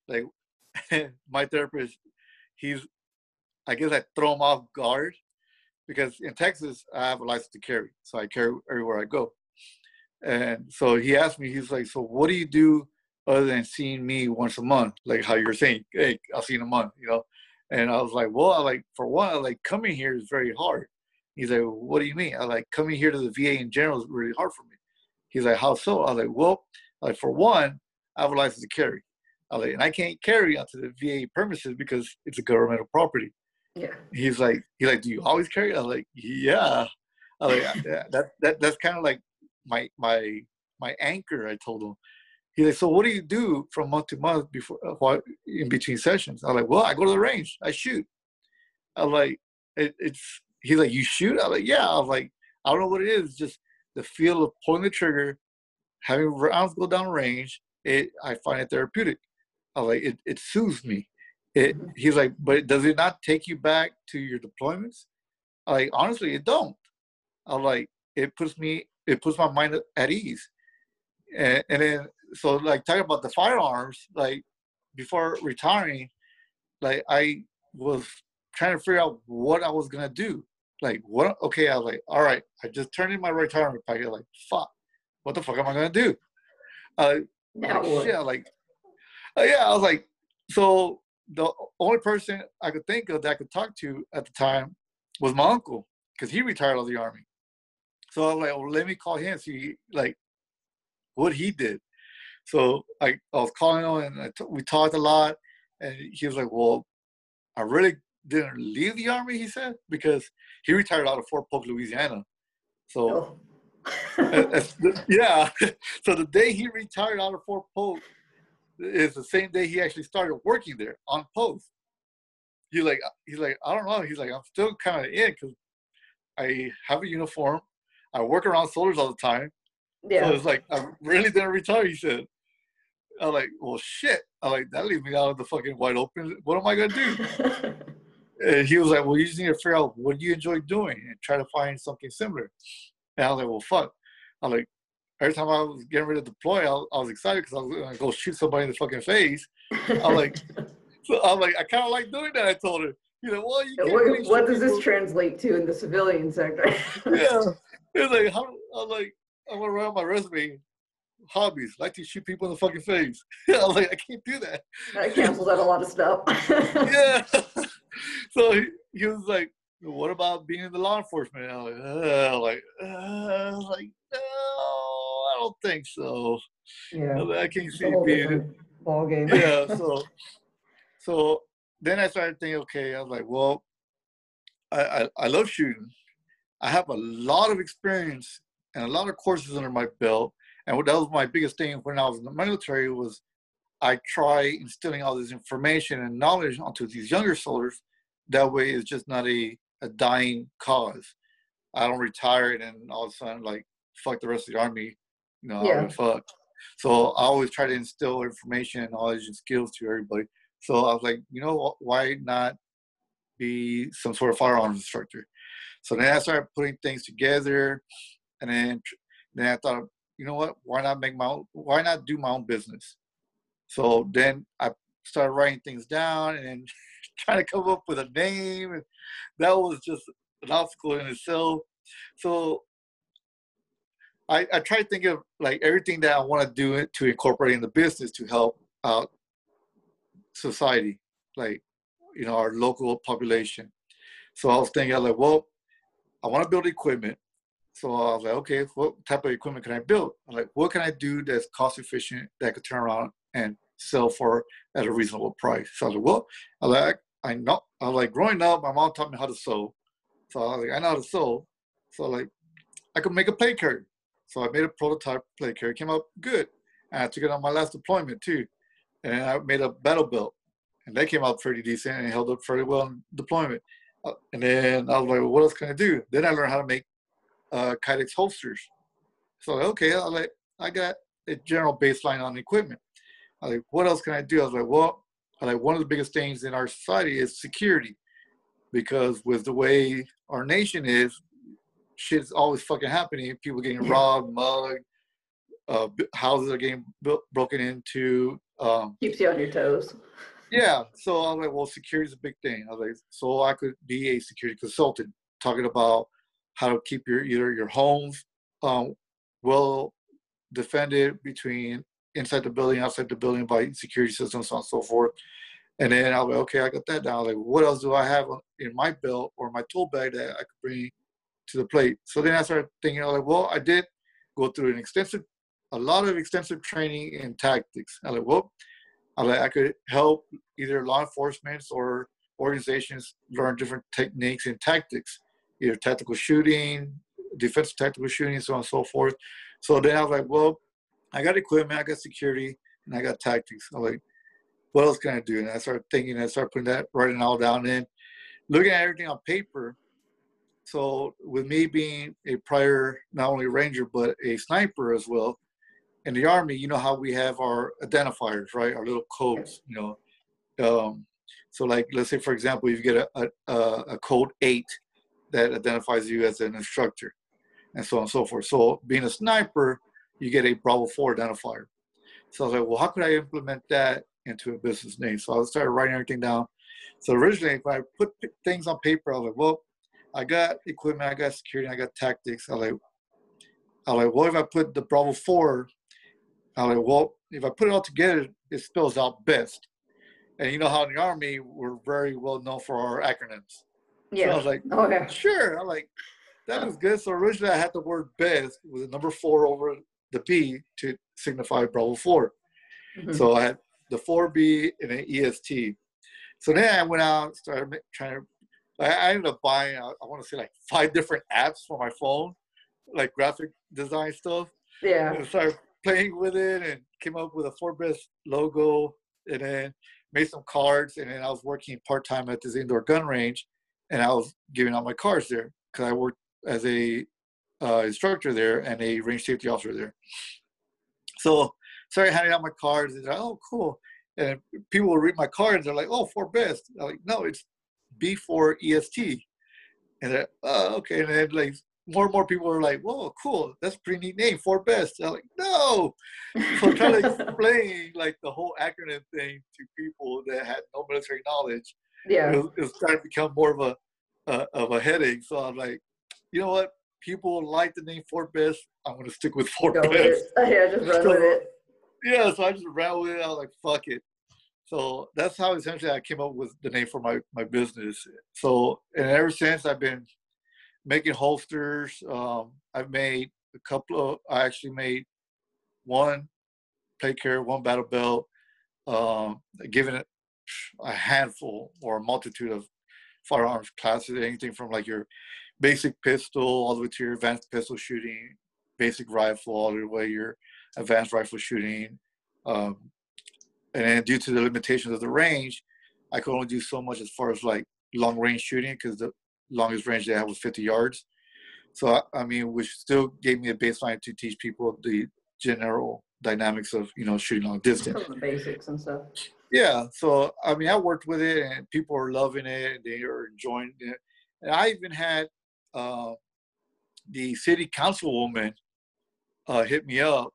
like my therapist, he's, I guess I throw him off guard, because in Texas I have a license to carry, so I carry everywhere I go, and so he asked me, he's like, so what do you do other than seeing me once a month, like how you're saying, hey, I'll see you in a month, you know, and I was like, well, I like for one, I like coming here is very hard. He's like, what do you mean? I like coming here to the VA in general is really hard for me. He's like, how so? I was like, well, like for one, I have a license to carry. I like, and I can't carry onto the VA premises because it's a governmental property. Yeah. He's like, he's like, do you always carry? I was like, yeah. I was like, yeah, that that that's kind of like my my my anchor. I told him. He's like, so what do you do from month to month before uh, in between sessions? I'm like, well, I go to the range, I shoot. I'm like, it, it's. He's like, you shoot? I'm like, yeah. I'm like, I don't know what it is, just the feel of pulling the trigger, having rounds go down range. It, I find it therapeutic. I like it. It soothes me. It. Mm-hmm. He's like, but does it not take you back to your deployments? I like, honestly, it don't. I'm like, it puts me, it puts my mind at ease. And, and then, so like talking about the firearms, like before retiring, like I was trying to figure out what I was gonna do. Like what? Okay, I was like, all right, I just turned in my retirement packet. Like, fuck, what the fuck am I gonna do? Uh, like, yeah, like, uh, yeah, I was like, so the only person I could think of that I could talk to at the time was my uncle because he retired out of the army. So I was like, well, let me call him see like what he did. So I, I was calling him and we talked a lot, and he was like, well, I really didn't leave the army. He said because he retired out of Fort Polk, Louisiana. So. Oh. yeah. So the day he retired out of Fort Polk is the same day he actually started working there on post. He like he's like I don't know. He's like I'm still kind of in because I have a uniform. I work around soldiers all the time. Yeah. So it's like I really didn't retire. He said. I'm like, well, shit. I like that leaves me out of the fucking wide open. What am I gonna do? and he was like, well, you just need to figure out what you enjoy doing and try to find something similar. And I was like, well, fuck. I was like, every time I was getting ready to deploy, I was, I was excited because I was gonna go shoot somebody in the fucking face. I'm like, so I was like, I kind of like doing that. I told her. He's like, well, you what, really what does this translate to in the civilian sector? yeah, it's like, how, I was like, I'm gonna write my resume. Hobbies, like to shoot people in the fucking face. I was like, I can't do that. I cancels out a lot of stuff. yeah. so he, he was like, what about being in the law enforcement? I was like, uh, like, uh, like, no, don't think so. Yeah. I can't see it being ball game. yeah. So, so then I started thinking, okay, I was like, well, I, I, I love shooting. I have a lot of experience and a lot of courses under my belt. And what that was my biggest thing when I was in the military was I try instilling all this information and knowledge onto these younger soldiers. That way it's just not a, a dying cause. I don't retire and all of a sudden like fuck the rest of the army. You know, yeah. fuck. So I always try to instill information, and knowledge, and skills to everybody. So I was like, you know, why not be some sort of firearms instructor? So then I started putting things together, and then then I thought, you know what? Why not make my own? Why not do my own business? So then I started writing things down and trying to come up with a name, and that was just an obstacle in itself. So I, I try to think of like everything that I want to do to incorporate in the business to help out society, like you know our local population. So I was thinking, I was like, well, I want to build equipment. So I was like, okay, what type of equipment can I build? I'm like, what can I do that's cost efficient that I could turn around and sell for at a reasonable price? So I was like, well, I like, I know, I was like, growing up, my mom taught me how to sew. So I was like, I know how to sew. So like, I could make a plate carrier. So I made a prototype plate carrier. Came out good. And I took it on my last deployment too and I made a battle belt, and that came out pretty decent and held up fairly well in deployment. Uh, and then I was like, well, what else can I do? Then I learned how to make uh, Kydex holsters. So okay, I like I got a general baseline on equipment. I like, what else can I do? I was like, well, I like one of the biggest things in our society is security, because with the way our nation is, shit's always fucking happening. People getting robbed, mugged, uh, houses are getting built, broken into, um, Keeps you on your toes. Yeah. So I was like, well, security is a big thing. I was like, so I could be a security consultant talking about how to keep your either your homes um, well defended between inside the building, outside the building by security systems, so on and so forth. And then I was like, okay, I got that down. I was like, what else do I have in my belt or my tool bag that I could bring to the plate? So then I started thinking, like, well, I did go through an extensive a lot of extensive training in tactics. I like, well, I like I could help either law enforcement or organizations learn different techniques and tactics, either tactical shooting, defensive tactical shooting, so on and so forth. So then I was like, well, I got equipment, I got security, and I got tactics. I'm like, what else can I do? And I started thinking, I started putting that, writing all down in, looking at everything on paper. So with me being a prior, not only ranger, but a sniper as well, in the army, you know how we have our identifiers, right? Our little codes, you know. Um, so like, let's say, for example, you get a, a, a code eight that identifies you as an instructor and so on and so forth. So being a sniper, you get a Bravo 4 identifier. So I was like, well, how could I implement that into a business name? So I started writing everything down. So originally, if I put things on paper, I was like, well, I got equipment, I got security, I got tactics. I like, I like, well, if I put the Bravo 4, I like, well, if I put it all together, it spells out best. And you know how in the Army, we're very well known for our acronyms. Yeah. So I was like, okay. sure. I'm like, that is good. So originally I had the word best with the number four over the B to signify Bravo 4. Mm-hmm. So I had the 4B and an EST. So then I went out, started trying to, I ended up buying, I, I want to say like five different apps for my phone, like graphic design stuff. Yeah. And started playing with it and came up with a 4Best logo and then made some cards. And then I was working part time at this indoor gun range and I was giving out my cards there because I worked as a uh, instructor there and a range safety officer there. So started handing out my cards and they're like, oh cool. And people will read my cards, they're like, oh, 4Best. I'm like, no, it's B4 EST. And they're, oh, okay. And then like more and more people are like, whoa, cool. That's pretty neat name, 4Best. I'm like, no. So I'm trying to explain like the whole acronym thing to people that had no military knowledge. Yeah. It was, it was starting to become more of a, uh, of a headache. So I'm like, you know what? People like the name 4Best. I'm going to stick with Fort Go Best. Yeah, just run so, with it. Yeah, so I just ran with it. I was like, fuck it. So that's how essentially I came up with the name for my, my business. So, and ever since I've been making holsters. Um, I've made a couple of, I actually made one plate carrier, one battle belt, um, given it a handful or a multitude of firearms classes, anything from like your basic pistol all the way to your advanced pistol shooting, basic rifle all the way your advanced rifle shooting. Um, and then due to the limitations of the range, I could only do so much as far as like long range shooting because the longest range they had was 50 yards. So I mean, which still gave me a baseline to teach people the general dynamics of you know shooting long distance. The basics and stuff. Yeah, so I mean, I worked with it, and people are loving it. They are enjoying it. And I even had uh, the city councilwoman uh, hit me up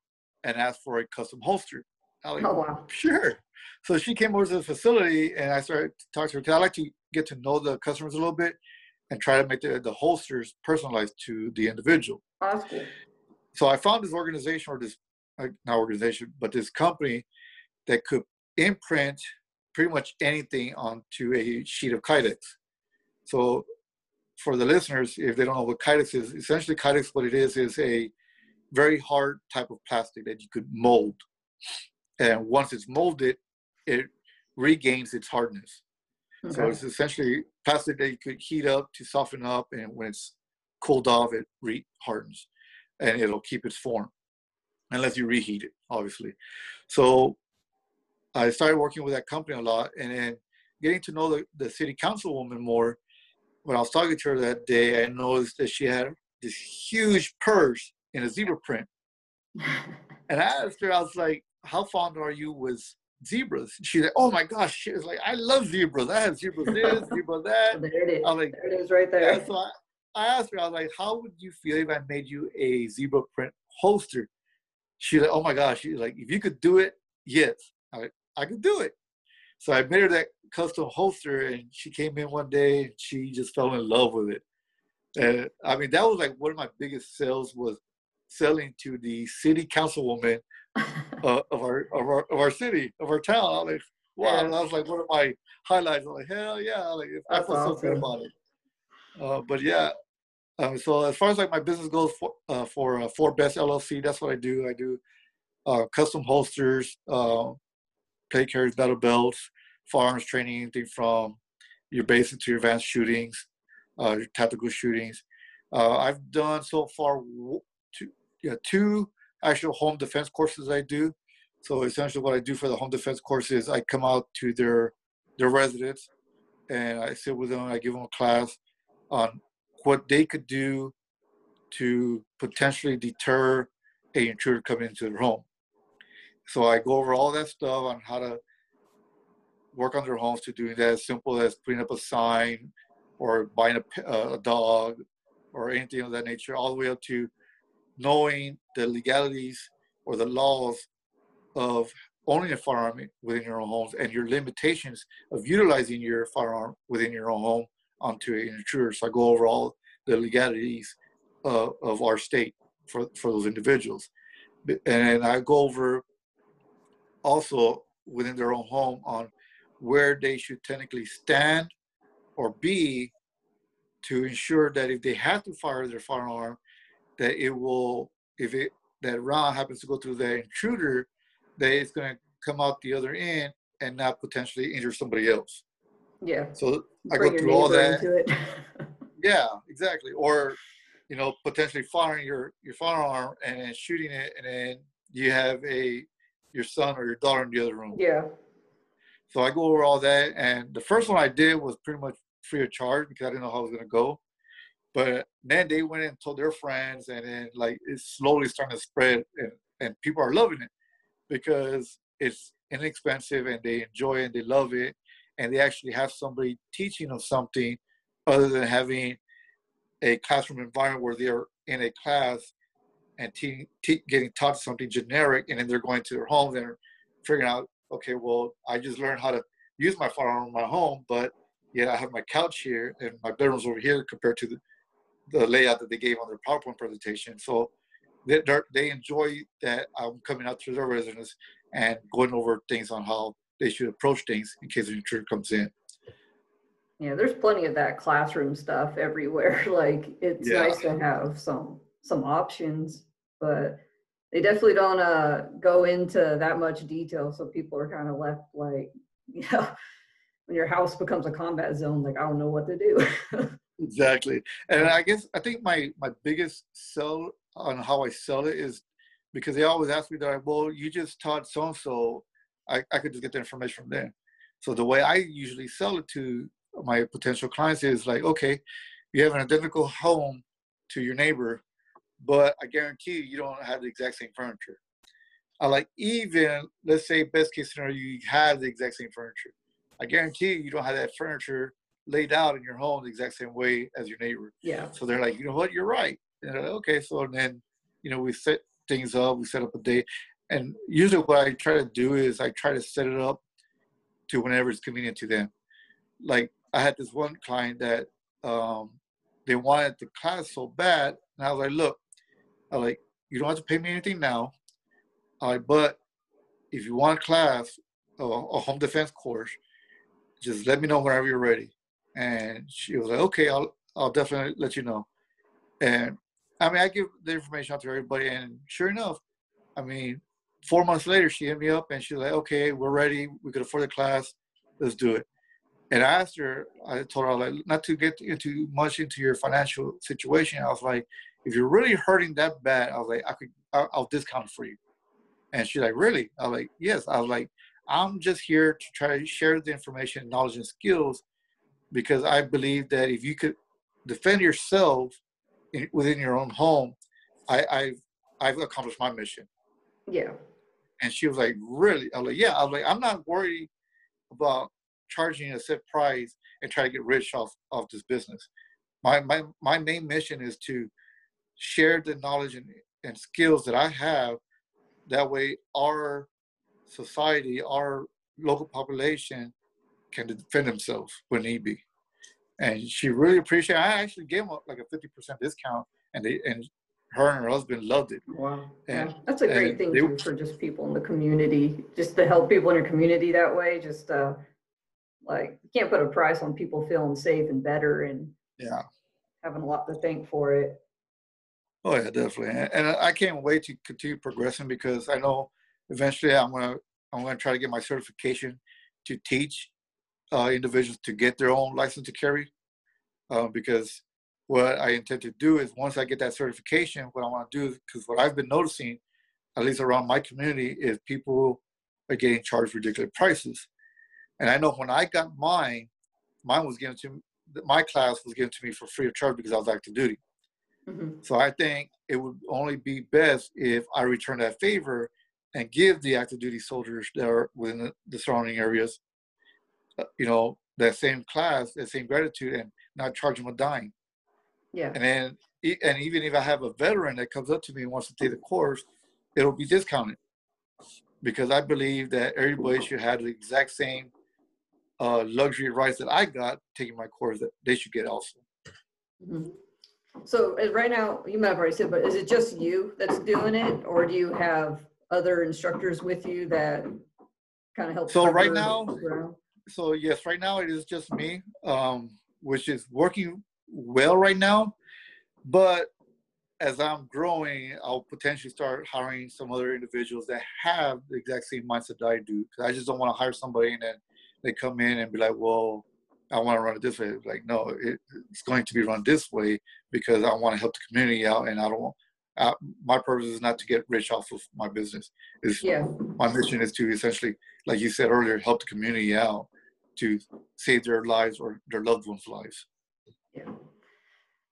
and asked for a custom holster. Oh, like, oh wow! Sure. So she came over to the facility, and I started to talk to her because I like to get to know the customers a little bit and try to make the, the holsters personalized to the individual. Awesome. So I found this organization or this not organization, but this company that could imprint pretty much anything onto a sheet of Kydex. So for the listeners, if they don't know what Kydex is, essentially Kydex, what it is, is a very hard type of plastic that you could mold. And once it's molded, it regains its hardness. So it's essentially plastic that you could heat up to soften up, and when it's cooled off, it re hardens, and it'll keep its form, unless you reheat it, obviously. So I started working with that company a lot, and then getting to know the, the city councilwoman more. When I was talking to her that day, I noticed that she had this huge purse in a zebra print. and I asked her, I was like, "How fond are you with zebras. She's like, oh my gosh, she was like, I love zebras. I have zebras this, zebra that. there it is. I'm like, there it is right there. Yeah, so I, I asked her, I was like, how would you feel if I made you a zebra print holster? She's like, oh my gosh, she's like, if you could do it, yes, I, like, I could do it. So I made her that custom holster, and she came in one day, and she just fell in love with it. And I mean, that was like one of my biggest sales was selling to the city councilwoman uh, of our of our of our city of our town. I was like, wow, yeah. that was like one of my highlights. I'm like, hell yeah, like I feel awesome. so good about it. Uh, but yeah, um, so as far as like my business goes for uh, for uh, 4Best LLC, that's what I do. I do uh, custom holsters, uh, plate carriers, battle belts, firearms training, anything from your basic to your advanced shootings, uh, your tactical shootings. Uh, I've done so far two, yeah, two actual home defense courses I do. So essentially, what I do for the home defense course is I come out to their their residence and I sit with them. I give them a class on what they could do to potentially deter a intruder coming into their home. So I go over all that stuff on how to work on their homes to doing that as simple as putting up a sign or buying a, a dog or anything of that nature, all the way up to knowing the legalities or the laws of owning a firearm within your own homes and your limitations of utilizing your firearm within your own home onto an intruder. So I go over all the legalities uh, of our state for, for those individuals. And I go over also within their own home on where they should technically stand or be to ensure that if they have to fire their firearm, that it will, if it that round happens to go through the intruder, that it's going to come out the other end and not potentially injure somebody else. Yeah. So I go through all that. yeah, exactly. Or, you know, potentially firing your your firearm and shooting it, and then you have a your son or your daughter in the other room. Yeah. So I go over all that, and the first one I did was pretty much free of charge because I didn't know how it was gonna go. But then they went and told their friends, and then like it's slowly starting to spread, and, and people are loving it because it's inexpensive and they enjoy it and they love it, and they actually have somebody teaching them something other than having a classroom environment where they're in a class and te- te- getting taught something generic, and then they're going to their homes and figuring out, okay, well, I just learned how to use my firearm in my home, but yet I have my couch here and my bedroom's over here compared to the, the layout that they gave on their PowerPoint presentation. So they they enjoy that I'm coming out to their residence and going over things on how they should approach things in case an intruder comes in. Yeah, there's plenty of that classroom stuff everywhere. Like it's yeah. nice to have some some options but they definitely don't uh, go into that much detail. So people are kind of left like, you know, when your house becomes a combat zone, like I don't know what to do. exactly, and I guess I think my my biggest sell on how I sell it is because they always ask me they're like, well, you just taught so and so, I I could just get the information from there. So the way I usually sell it to my potential clients is like, okay, you have an identical home to your neighbor but I guarantee you, you don't have the exact same furniture. I like even let's say best case scenario, you have the exact same furniture. I guarantee you, you don't have that furniture laid out in your home the exact same way as your neighbor. Yeah. So they're like, you know what, you're right. And like, okay, so then, you know, we set things up, we set up a date, and usually what I try to do is I try to set it up to whenever it's convenient to them. Like I had this one client that um, they wanted the class so bad, and I was like, look, I like, you don't have to pay me anything now. I like, but if you want a class, a, a home defense course, just let me know whenever you're ready. And she was like, okay, I'll, I'll definitely let you know. And I mean, I give the information out to everybody, and sure enough, I mean, four months later, she hit me up and she's like, okay, we're ready. We could afford the class. Let's do it. And I asked her, I told her, like, not to get into much into your financial situation. I was like, if you're really hurting that bad, I was like, I could, I'll, I'll discount for you. And she's like, really? I was like, yes. I was like, I'm just here to try to share the information, knowledge, and skills because I believe that if you could defend yourself in, within your own home, I, I've, I've accomplished my mission. Yeah. And she was like, really? I was like, yeah. I was like, I'm not worried about charging a set price and try to get rich off, off this business. My, my, my main mission is to share the knowledge and, and skills that I have. That way, our society, our local population can defend themselves when need be. And she really appreciated. I actually gave them like a fifty percent discount, and they and her and her husband loved it. Wow, and, yeah, that's a great thing they, too for just people in the community, just to help people in your community that way. Just uh, like you can't put a price on people feeling safe and better, and yeah, having a lot to thank for it. Oh yeah, definitely, and I can't wait to continue progressing because I know eventually I'm gonna I'm going to try to get my certification to teach uh, individuals to get their own license to carry. Uh, because what I intend to do is once I get that certification, what I want to do is because what I've been noticing, at least around my community, is people are getting charged ridiculous prices. And I know when I got mine, mine was given to my class was given to me for free of charge because I was active duty. Mm-hmm. So I think it would only be best if I return that favor and give the active duty soldiers that are within the, surrounding areas, you know, that same class, that same gratitude, and not charge them a dime. Yeah. And then, and even if I have a veteran that comes up to me and wants to take the course, it'll be discounted because I believe that everybody should have the exact same uh, luxury rights that I got taking my course that they should get also. Mm-hmm. So right now, you might have already said, but is it just you that's doing it, or do you have other instructors with you that kind of help? So right now, so yes, right now it is just me, um, which is working well right now. But as I'm growing, I'll potentially start hiring some other individuals that have the exact same mindset that I do. Because I just don't want to hire somebody and then they come in and be like, "Well, I want to run it this way." Like, no, it, it's going to be run this way because I want to help the community out, and I don't want. Uh, my purpose is not to get rich off of my business. Is yeah. my mission is to essentially, like you said earlier, help the community out to save their lives or their loved ones' lives. Yeah.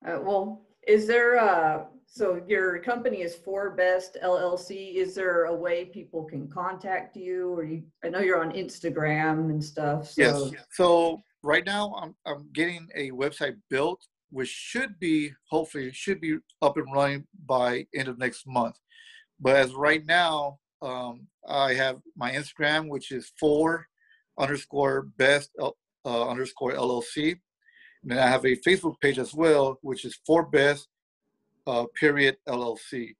Uh, well, is there uh so your company is 4Best LLC? Is there a way people can contact you, or you? I know you're on Instagram and stuff. So. Yes. So right now, I'm I'm getting a website built, which should be hopefully should be up and running by end of next month. But as right now, um, I have my Instagram, which is for underscore best uh, underscore LLC and then I have a Facebook page as well, which is 4Best uh, Period LLC.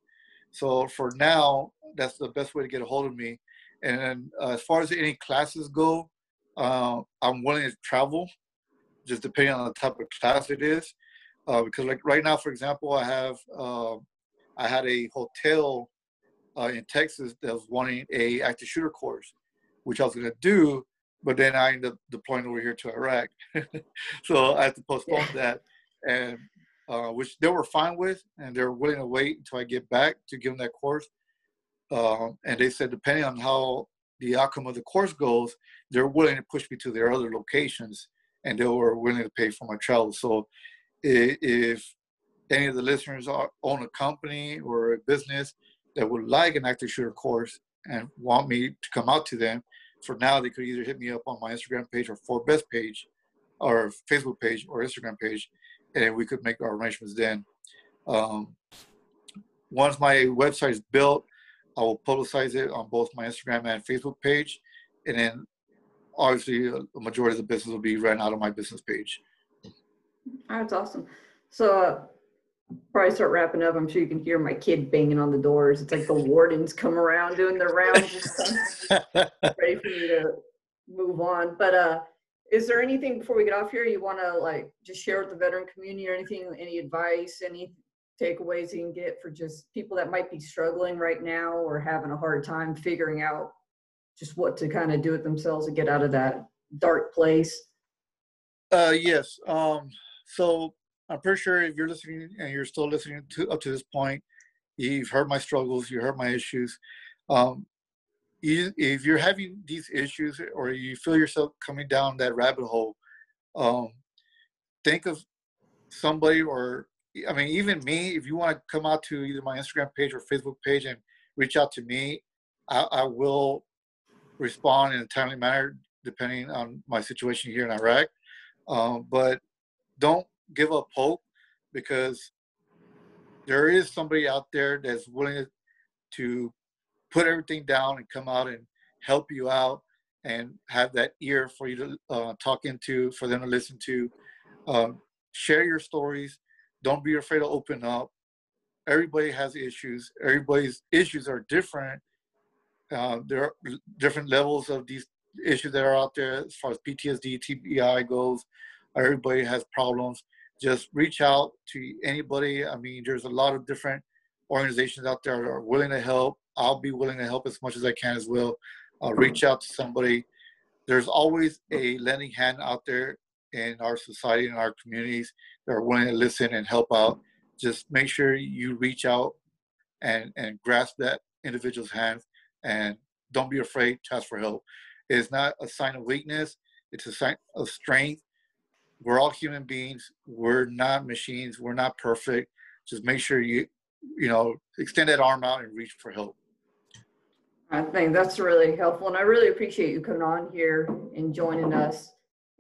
So for now, that's the best way to get a hold of me. And uh, as far as any classes go, uh, I'm willing to travel, just depending on the type of class it is. Uh, because like right now, for example, I have uh, I had a hotel uh, in Texas that was wanting a active shooter course, which I was going to do, but then I ended up deploying over here to Iraq. so I had to postpone yeah. that, and uh, which they were fine with, and they were willing to wait until I get back to give them that course. Um, and they said, depending on how the outcome of the course goes, they're willing to push me to their other locations, and they were willing to pay for my travel. So if any of the listeners are, own a company or a business that would like an active shooter course and want me to come out to them, for now, they could either hit me up on my Instagram page or 4Best page, or Facebook page or Instagram page, and we could make our arrangements then. Um, once my website is built, I will publicize it on both my Instagram and Facebook page, and then obviously a majority of the business will be ran out of my business page. That's awesome. So uh, probably start wrapping up. I'm sure you can hear my kid banging on the doors. It's like the wardens come around doing their rounds ready for me to move on. But uh, is there anything before we get off here you want to like just share with the veteran community or anything? Any advice? Any takeaways you can get for just people that might be struggling right now or having a hard time figuring out just what to kind of do with themselves and get out of that dark place? Uh, yes. Um, so I'm pretty sure if you're listening and you're still listening to up to this point, you've heard my struggles, you heard my issues. Um, if you're having these issues or you feel yourself coming down that rabbit hole, um, think of somebody or I mean even me. If you want to come out to either my Instagram page or Facebook page and reach out to me, I, I will respond in a timely manner depending on my situation here in Iraq. Um, but don't give up hope because there is somebody out there that's willing to put everything down and come out and help you out and have that ear for you to uh, talk into, for them to listen to. Um, share your stories. Don't be afraid to open up. Everybody has issues. Everybody's issues are different. Uh, there are different levels of these issues that are out there as far as PTSD, TBI goes. Everybody has problems just reach out to anybody. I mean, there's a lot of different organizations out there that are willing to help. I'll be willing to help as much as I can as well. uh, reach out to somebody. There's always a lending hand out there in our society and our communities that are willing to listen and help out. Just make sure you reach out and and grasp that individual's hand and don't be afraid to ask for help. It's not a sign of weakness. It's a sign of strength. We're all human beings. We're not machines. We're not perfect. Just make sure you, you know, extend that arm out and reach for help. I think that's really helpful, and I really appreciate you coming on here and joining us.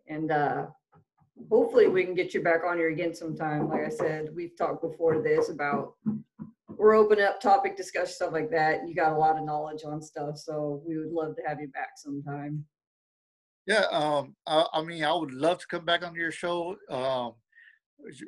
And uh, hopefully, we can get you back on here again sometime. Like I said, we've talked before this about we're opening up topic discussion stuff like that. You got a lot of knowledge on stuff, so we would love to have you back sometime. Yeah, um, I, I mean, I would love to come back on your show. Um,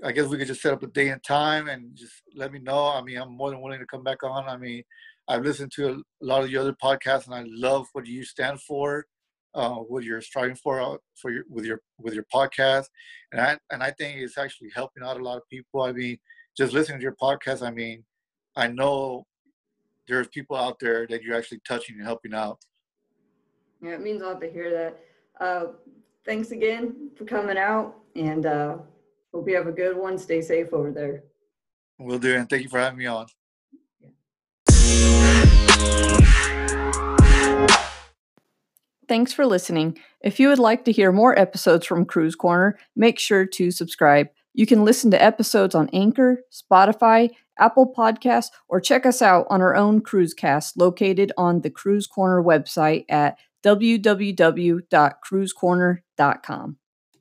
I guess we could just set up a day and time and just let me know. I mean, I'm more than willing to come back on. I mean, I've listened to a lot of your other podcasts, and I love what you stand for, uh, what you're striving for uh, for your with your with your podcast, and I and I think it's actually helping out a lot of people. I mean, just listening to your podcast, I mean, I know there's people out there that you're actually touching and helping out. Yeah, it means a lot to hear that. Uh, thanks again for coming out, and uh, hope you have a good one. Stay safe over there. Will do, and thank you for having me on. Thanks for listening. If you would like to hear more episodes from Cruise Corner, make sure to subscribe. You can listen to episodes on Anchor, Spotify, Apple Podcasts, or check us out on our own Cruisecast located on the Cruise Corner website at www.cruisecorner.com.